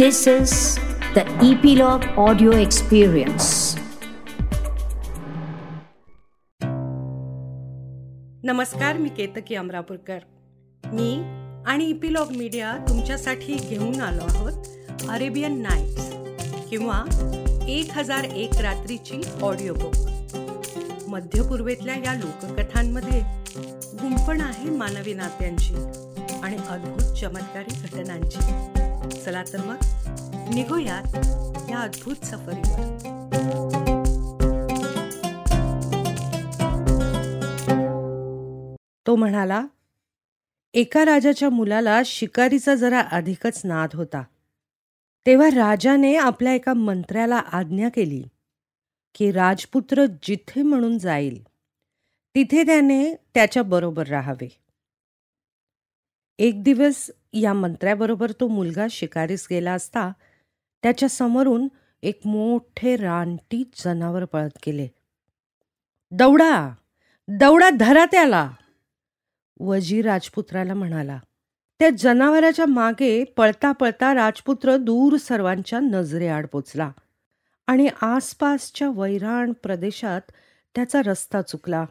This is the Epilogue Audio Experience. नमस्कार मी केतकी अमरापूरकर. मी आणि epilogue media तुमच्यासाठी घेऊन आलो आहोत अरेबियन नाईट्स किंवा एक हजार एक रात्रीची ऑडिओ बुक मध्यपूर्वेतल्या या लोककथांमध्ये गुंफण आहे मानवी नात्यांची आणि अद्भुत चमत्कारी घटनांची. चला तर मग निघूयात या अद्भुत सफरीवर. तो म्हणाला एका राजाच्या मुलाला शिकारीचा जरा अधिकच नाद होता. तेव्हा राजाने आपल्या एका मंत्र्याला आज्ञा केली की राजपुत्र जिथे म्हणून जाईल तिथे त्याने त्याच्या बरोबर राहावे. एक दिवस या मंत्र्याबरोबर तो मुलगा शिकारीस गेला असता त्याच्या समोरून एक मोठे रानटी जनावर पळत गेले. दौडा! दौडा धरा त्याला! वजीर राजपुत्राला म्हणाला. त्या जनावराच्या मागे पळता पळता राजपुत्र दूर सर्वांच्या नजरेआड पोचला आणि आसपासच्या वैराण प्रदेशात त्याचा रस्ता चुकला.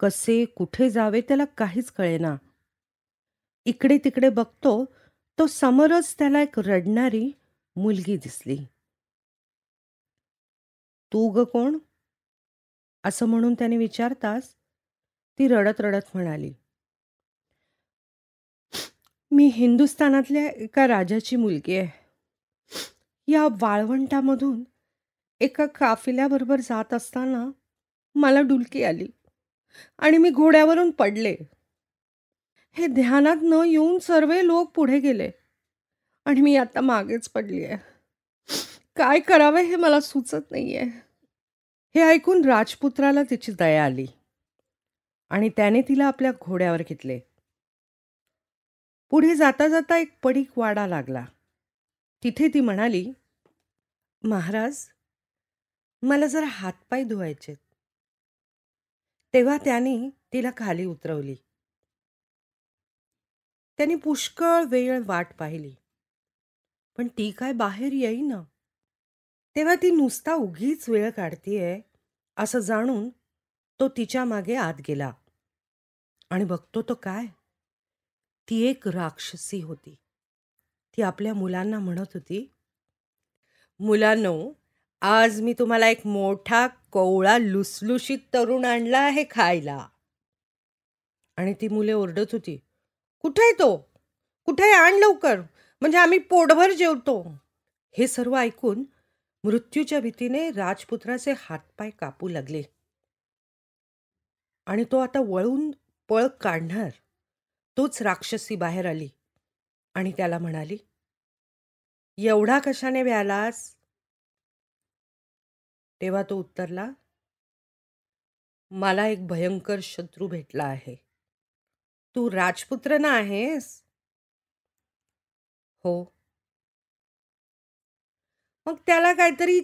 कसे कुठे जावे त्याला काहीच कळेना. इकडे तिकडे बघतो तो समोरच त्याला एक रडणारी मुलगी दिसली. तू ग कोण? असं म्हणून त्याने विचारताच ती रडत रडत म्हणाली. मी हिंदुस्थानातल्या एका राजाची मुलगी आहे. या वाळवंटामधून एका काफिल्याबरोबर जात असताना मला डुलकी आली आणि मी घोड्यावरून पडले. हे ध्यानात न येऊन सर्व लोक पुढे गेले. आणि मी आता मागेच पडली आहे. काय करावे हे मला सुचत नाहीये. हे ऐकून राजपुत्राला तिची दया आली. आणि त्याने तिला आपल्या घोड्यावर घेतले. पुढे जाता जाता एक पडीक वाडा लागला. तिथे ती म्हणाली महाराज मला जरा हातपाय धुवायचे तेव्हा त्याने तिला खाली उतरवली. त्यांनी पुष्कळ वेळ वाट पाहिली. पण ती काय बाहेर येईना. तेव्हा ती नुसता उगीच वेळ काढतीये असं जाणून तो तिच्यामागे आत गेला. आणि बघतो तो काय? ती एक राक्षसी होती. ती आपल्या मुलांना म्हणत होती मुलांनो आज मी तुम्हाला एक मोठा कोवळा लुसलुशीत तरुण आणला आहे खायला. आणि ती मुले ओरडत होती कुठे आहे तो? कुठे आहे? आण लवकर. म्हणजे आम्ही पोटभर जेवतो. हे सर्व ऐकून मृत्यूच्या भीतीने राजपुत्राचे हातपाय कापू लागले. आणि तो आता वळून पळ काढणार. तोच राक्षसी बाहेर आली. आणि त्याला म्हणाली एवढा कशाने व्यालास? तेव्हा तो उत्तरला मला एक भयंकर शत्रू भेटला आहे. तू राजपुत्र ना आहेस? हो. मग त्याला काहीतरी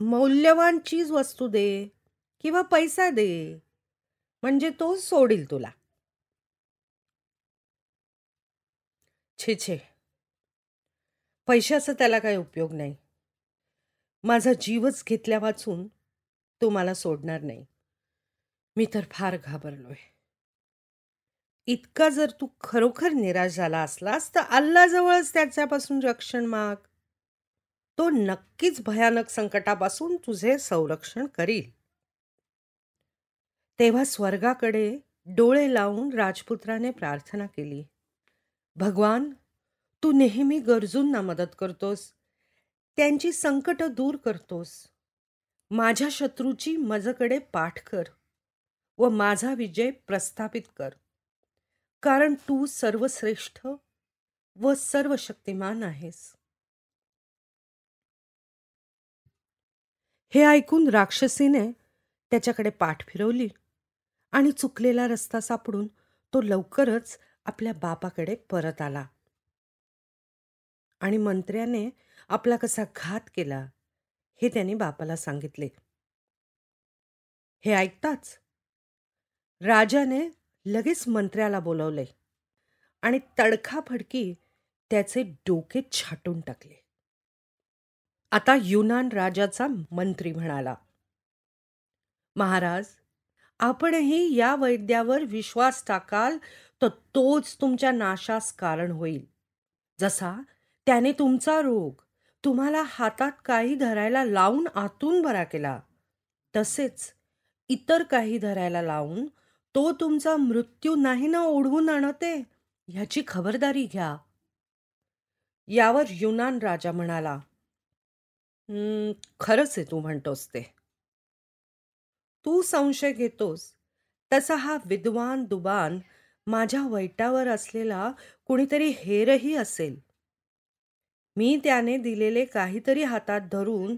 मौल्यवान चीज वस्तू दे किंवा पैसा दे म्हणजे तो सोडील तुला. छे छे. पैशाचा त्याला काही उपयोग नाही. माझा जीवच घेतल्या वाचून तो मला सोडणार नाही. मी तर फार घाबरलोय. इतका जर तू खरोखर निराश झाला असलास तर अल्लाजवळच त्याच्यापासून रक्षण माग. तो नक्कीच भयानक संकटापासून तुझे संरक्षण करील. तेव्हा स्वर्गाकडे डोळे लावून राजपुत्राने प्रार्थना केली. भगवान तू नेहमी गरजूंना मदत करतोस. त्यांची संकट दूर करतोस. माझ्या शत्रूची मजकडे पाठ कर व माझा विजय प्रस्थापित कर. कारण तू सर्वश्रेष्ठ व सर्व शक्तिमान आहेस. हे ऐकून राक्षसीने त्याच्याकडे पाठ फिरवली आणि चुकलेला रस्ता सापडून तो लवकरच आपल्या बापाकडे परत आला. आणि मंत्र्याने आपला कसा घात केला हे त्याने बापाला सांगितले. हे ऐकताच राजाने लगेच मंत्र्याला बोलवले आणि तडखाफडकी त्याचे डोके छाटून टाकले. आता युनान राजाचा मंत्री म्हणाला महाराज आपणही या वैद्यावर विश्वास टाकाल तर तोच तुमच्या नाशास कारण होईल. जसा त्याने तुमचा रोग तुम्हाला हातात काही धरायला लावून आतून बरा केला तसेच इतर काही धरायला लावून तो तुमचा मृत्यू नाही ना ओढवून आणते? ह्याची खबरदारी घ्या. यावर युनान राजा म्हणाला खरंच आहे तू म्हणतोस ते. तू संशय घेतोस. तसा हा विद्वान दुबान माझ्या वैटावर असलेला कुणीतरी हेरही असेल. मी त्याने दिलेले काहीतरी हातात धरून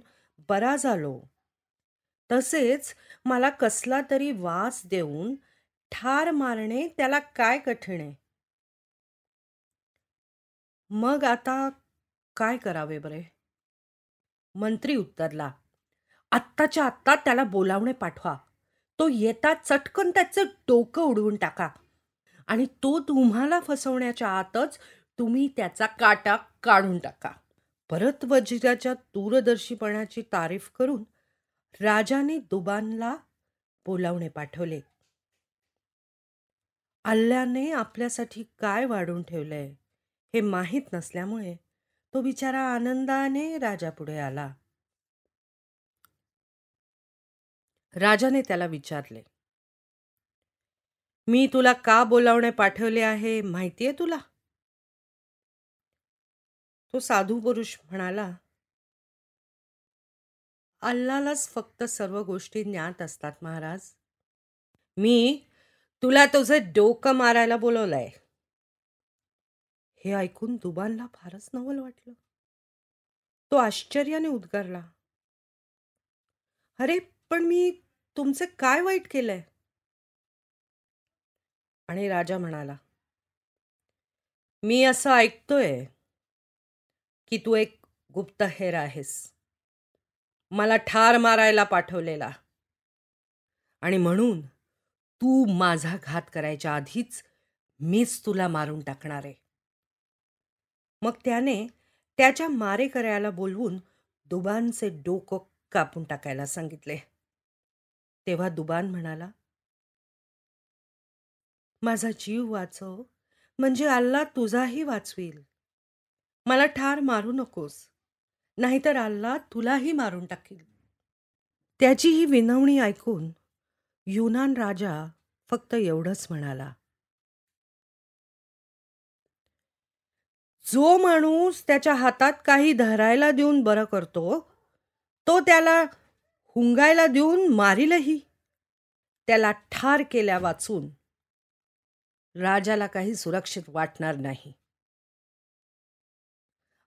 बरा झालो. तसेच मला कसला तरी वास देऊन ठार मारणे त्याला काय कठीण आहे? मग आता काय करावे बरे? मंत्री उत्तरला आत्ताच्या आत्ता त्याला बोलावणे पाठवा. तो येता चटकन त्याचं डोकं उडवून टाका. आणि तो तुम्हाला फसवण्याच्या आतच तुम्ही त्याचा काटा काढून टाका. परत वजिराच्या दूरदर्शीपणाची तारीफ करून राजाने दुबानला बोलावणे पाठवले. अल्ल्याने आपल्यासाठी काय वाढून ठेवलंय हे माहीत नसल्यामुळे तो बिचारा आनंदाने राजापुढे आला. राजाने त्याला विचारले मी तुला का बोलावणे पाठवले आहे माहितीये तुला? तो साधू पुरुष म्हणाला अल्लालाच फक्त सर्व गोष्टी ज्ञात असतात महाराज. मी तुला तुझं डोकं मारायला बोलवलंय. हे ऐकून दुबानला फारच नवल वाटलं. तो आश्चर्याने उद्गारला. अरे पण मी तुमचे काय वाईट केलंय? आणि राजा म्हणाला मी असं ऐकतोय की तू एक गुप्तहेर आहेस. मला ठार मारायला पाठवलेला. आणि म्हणून तू माझा घात करायच्या आधीच मीच तुला मारून टाकणार आहे. मग त्याने त्याच्या मारेकऱ्याला बोलवून दुबानचे डोकं कापून टाकायला सांगितले. तेव्हा दुबान म्हणाला माझा जीव वाचव म्हणजे अल्ला तुझाही वाचवील. मला ठार मारू नकोस नाहीतर अल्ला तुलाही मारून टाकील. त्याची ही विनवणी ऐकून युनान राजा फक्त एवढंच म्हणाला. जो माणूस त्याच्या हातात काही धरायला देऊन बरं करतो तो त्याला हुंगायला देऊन मारीलही. त्याला ठार केल्या वाचून राजाला काही सुरक्षित वाटणार नाही.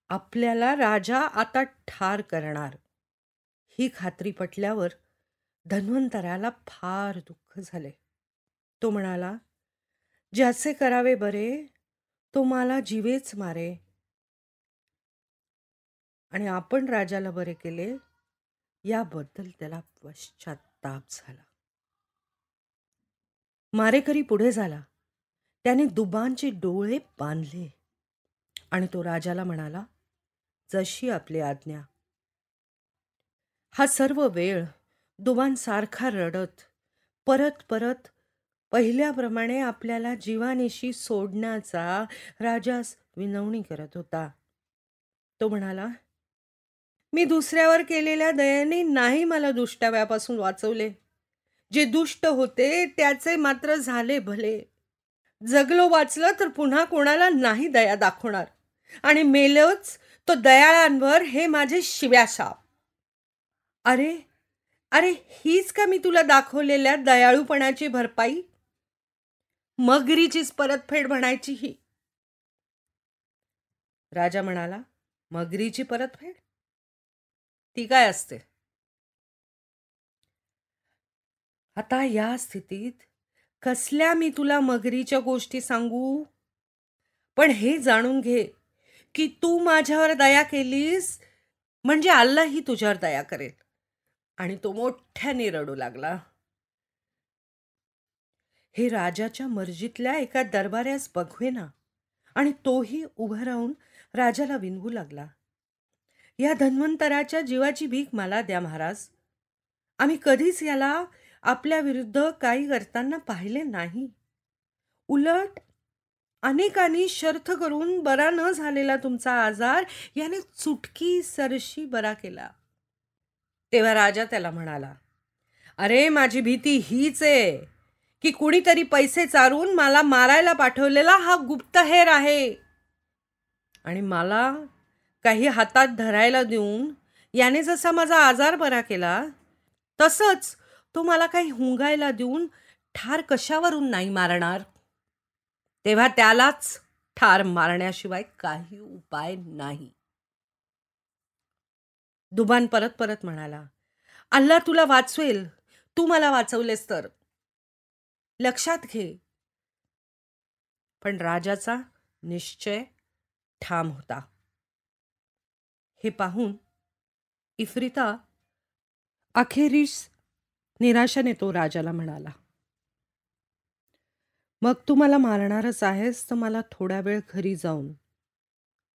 आपल्याला राजा आता ठार करणार. ही खात्री पटल्यावर धन्वंतराला फार दुःख झाले तो म्हणाला ज्याचे करावे बरे तो मला जीवेच मारे. आणि आपण राजाला बरे केले याबद्दल त्याला पश्चाताप झाला. मारेकरी पुढे झाला. त्याने दुबांचे डोळे बांधले. आणि तो राजाला म्हणाला जशी आपली आज्ञा. हा सर्व वेळ दुबान सारखा रडत. परत परत पहिल्याप्रमाणे आपल्याला जीवानिशी सोडण्याचा राजास विनवणी करत होता. तो म्हणाला मी दुसऱ्यावर केलेल्या दयाने नाही मला दुष्टाव्यापासून वाचवले. जे दुष्ट होते त्याचे मात्र झाले भले. जगलो वाचलं तर पुन्हा कोणाला नाही दया दाखवणार. आणि मेलच तो दयाळांवर हे माझे शिव्याशाप अरे अरे हीच का मी तुला दाखवलेल्या दयाळूपणाची भरपाई? मगरीचीच परतफेड म्हणायची ही. राजा म्हणाला मगरीची परतफेड? ती काय असते? आता या स्थितीत कसल्या मी तुला मगरीच्या गोष्टी सांगू? पण हे जाणून घे की तू माझ्यावर दया केलीस म्हणजे अल्लाही तुझ्यावर दया करेल. आणि तो मोठ्याने रडू लागला. हे राजाच्या मर्जीतल्या एका दरबाऱ्यास बघवेना आणि तोही उभं राहून राजाला विनवू लागला. या धन्वंतराच्या जीवाची भीक मला द्या महाराज. आम्ही कधीच याला आपल्या विरुद्ध काही करताना पाहिले नाही. उलट अनेकांनी शर्थ करून बरा न झालेला तुमचा आजार याने चुटकी सरशी बरा केला. तेव्हा राजा त्याला म्हणाला अरे माझी भीती हीच आहे की कुणीतरी पैसे चारून मला मारायला पाठवलेला हा गुप्तहेर आहे. आणि मला काही हातात धरायला देऊन याने जसा माझा आजार बरा केला तसंच तो मला काही हुंगायला देऊन ठार कशावरून नाही मारणार. तेव्हा त्यालाच ठार मारण्याशिवाय काही उपाय नाही. दुबान परत परत म्हणाला अल्ला तुला वाचवेल. तू मला वाचवलेस तर. लक्षात घे. पण राजाचा निश्चय ठाम होता. हे पाहून इफ्रिता अखेरीस निराशाने तो राजाला म्हणाला मग तू मला मारणारच आहेस तर मला थोडा वेळ घरी जाऊन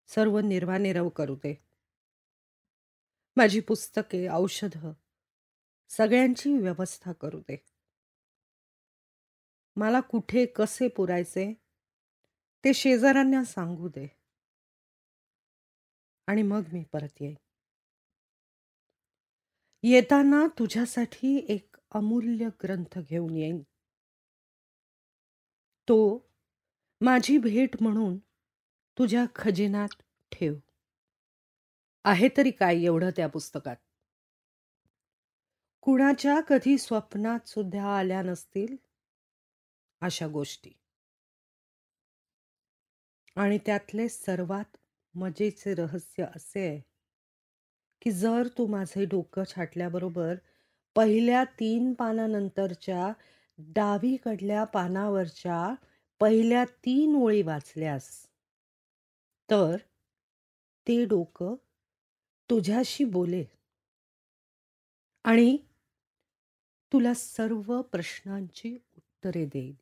सर्व निर्वानिरव करू दे. माझी पुस्तके औषधं सगळ्यांची व्यवस्था करू दे. मला कुठे कसे पुरायचे ते शेजाऱ्यांना सांगू दे. आणि मग मी परत येईन. येताना तुझ्यासाठी एक अमूल्य ग्रंथ घेऊन येईन. तो माझी भेट म्हणून तुझ्या खजिन्यात ठेव. आहे तरी काय एवढं त्या पुस्तकात? कुणाच्या कधी स्वप्नात सुद्धा आल्या नसतील? अशा गोष्टी. आणि त्यातले सर्वात मजेचे रहस्य असे आहे की जर तू माझे डोकं छाटल्याबरोबर पहिल्या तीन पानानंतरच्या डावीकडल्या पानावरच्या पहिल्या तीन ओळी वाचल्यास तर ते डोकं तुझ्याशी बोले आणि तुला सर्व प्रश्नांची उत्तरे देईल.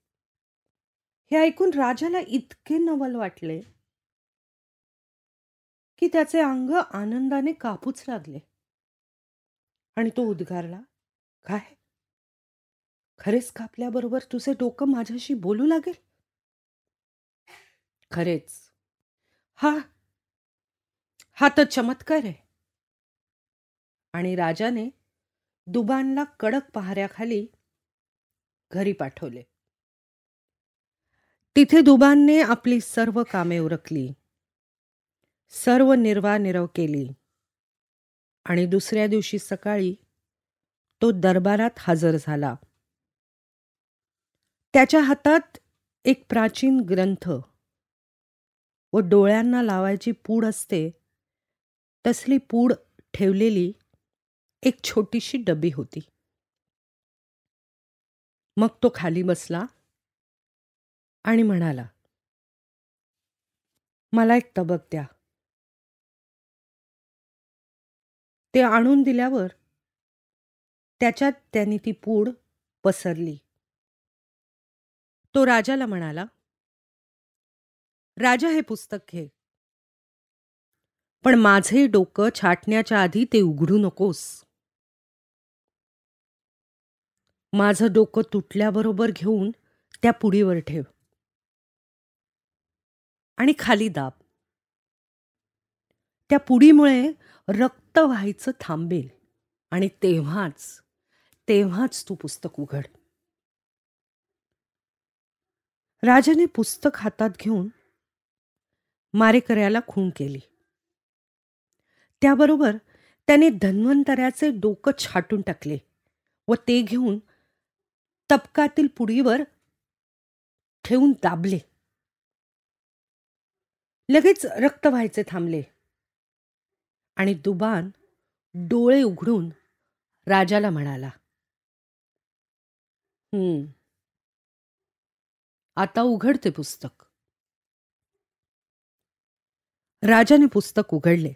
हे ऐकून राजाला इतके नवल वाटले की त्याचे अंग आनंदाने कापूच लागले. आणि तो उद्गारला काय? खरेच कापल्याबरोबर तुझे डोकं माझ्याशी बोलू लागेल? खरेच. हा. हा तर चमत्कार आहे. आणि राजाने दुबानला कडक पहाऱ्याखाली घरी पाठवले. तिथे दुबानने आपली सर्व कामे उरकली. सर्व निर्वानिरव केली. आणि दुसऱ्या दिवशी सकाळी तो दरबारात हजर झाला. त्याच्या हातात एक प्राचीन ग्रंथ व डोळ्यांना लावायची पूड असते तसली पूड ठेवलेली एक छोटीशी डबी होती. मग तो खाली बसला आणि म्हणाला मला एक तबक द्या. ते आणून दिल्यावर त्याच्यात त्यांनी ती पूड पसरली. तो राजाला म्हणाला राजा हे पुस्तक घे पण माझे डोकं छाटण्याच्या आधी ते उघडू नकोस. माझं डोकं तुटल्याबरोबर घेऊन त्या पुडीवर ठेव. आणि खाली दाब. त्या पुडीमुळे रक्त व्हायचं थांबेल आणि तेव्हाच तेव्हाच तू पुस्तक उघड. राजाने पुस्तक हातात घेऊन मारेकऱ्याला खून केली. त्याबरोबर त्याने धन्वंतऱ्याचे डोकं छाटून टाकले व ते घेऊन तपकातील पुडीवर ठेवून दाबले. लगेच रक्त व्हायचे थांबले. आणि दुबान डोळे उघडून राजाला म्हणाला हम्म आता उघडते पुस्तक. राजाने पुस्तक उघडले.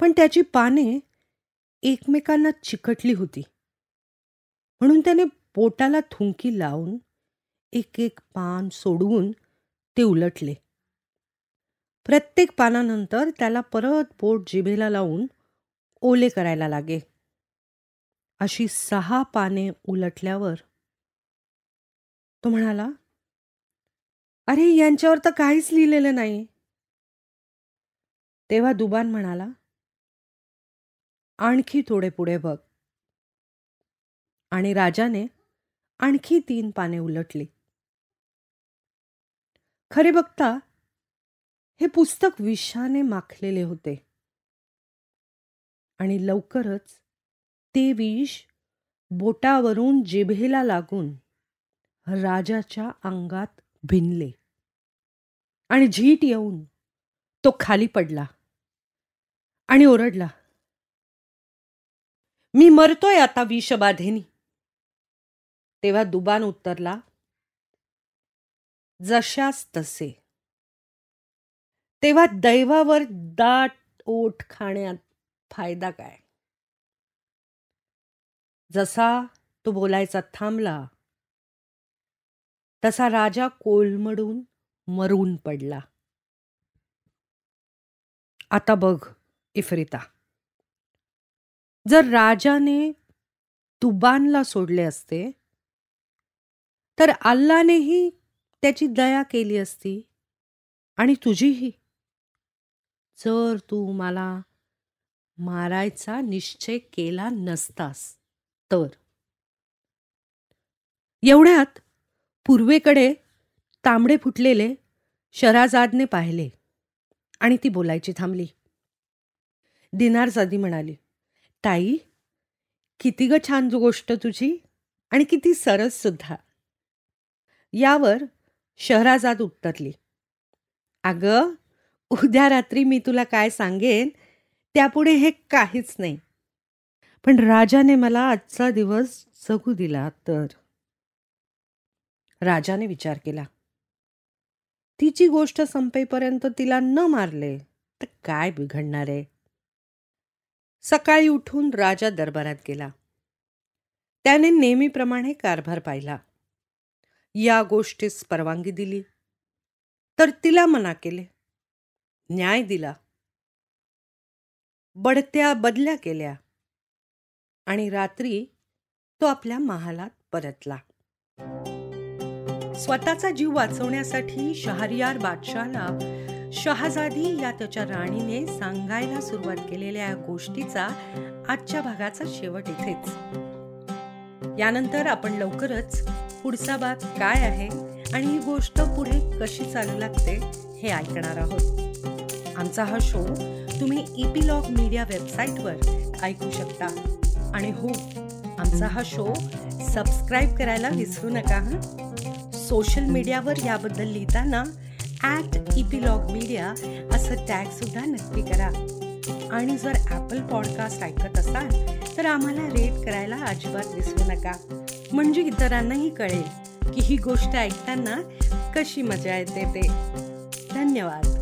पण त्याची पाने एकमेकांना चिकटली होती. म्हणून त्याने पोटाला थुंकी लावून एक एक पान सोडवून ते उलटले. प्रत्येक पानानंतर त्याला परत पोट जिभेला लावून ओले करायला लागे. अशी सहा पाने उलटल्यावर तो म्हणाला अरे यांच्यावर तर काहीच लिहिलेलं नाही. तेव्हा दुबान म्हणाला आणखी थोडे पुढे बघ. आणि राजाने आणखी तीन पाने उलटली. खरे बघता हे पुस्तक विषाने माखलेले होते. आणि लवकरच ते विष बोटावरून जिभेला लागून राजाच्या अंगात भिनले. आणि झीट येऊन तो खाली पडला आणि ओरडला मी मरतोय आता विषबाधेनी. तेव्हा दुबान उत्तरला जशास तसे. तेव्हा दैवावर दाट ओठ खाण्यात फायदा काय? जसा तो बोलायचा थांबला तसा राजा कोलमडून मरून पडला. आता बघ इफ्रिता. जर राजाने तुबानला सोडले असते तर अल्लानेही त्याची दया केली असती आणि तुझीही. जर तू मला मारायचा निश्चय केला नसतास तर. एवढ्यात पूर्वेकडे तांबडे फुटलेले शराजादने पाहिले आणि ती बोलायची थांबली. दिनारजादी म्हणाली ताई किती ग छान गोष्ट तुझी आणि किती सरस सुद्धा. यावर शहराजाद उत्तरली. अगं उद्या रात्री मी तुला काय सांगेन त्यापुढे हे काहीच नाही. पण राजाने मला आजचा दिवस जगू दिला तर. राजाने विचार केला. तिची गोष्ट संपेपर्यंत तिला न मारले तर काय बिघडणार? आहे सकाळी उठून राजा दरबारात गेला. त्याने नेहमीप्रमाणे कारभार पाहिला. या गोष्टीस परवानगी दिली. तर तिला मना केले. न्याय दिला. बढत्या बदल्या केल्या. आणि रात्री तो आपल्या महालात परतला. स्वतःचा जीव वाचवण्यासाठी शहरियार बादशाला शहाजादी या त्याच्या राणीने सांगायला सुरुवात केलेल्या या गोष्टीचा आजच्या भागाचा शेवट इथेच. यानंतर आपण लवकरच पुढचा भाग काय आहे आणि ही गोष्ट पुढे कशी चालू लागते हे ऐकणार आहोत. आमचा हा शो तुम्ही इपिलॉग मीडिया वेबसाईटवर ऐकू शकता. आणि हो आमचा हा शो सबस्क्राईब करायला विसरू नका हा? सोशल मीडियावर याबद्दल लिहिताना ॲट इपिलॉग मीडिया असं टॅग सुद्धा नक्की करा. आणि जर ॲपल पॉडकास्ट ऐकत असाल तर आम्हाला रेट करायला अजिबात विसरू नका. म्हणजे इतरांनाही कळेल की ही गोष्ट ऐकताना कशी मजा येते ते. धन्यवाद.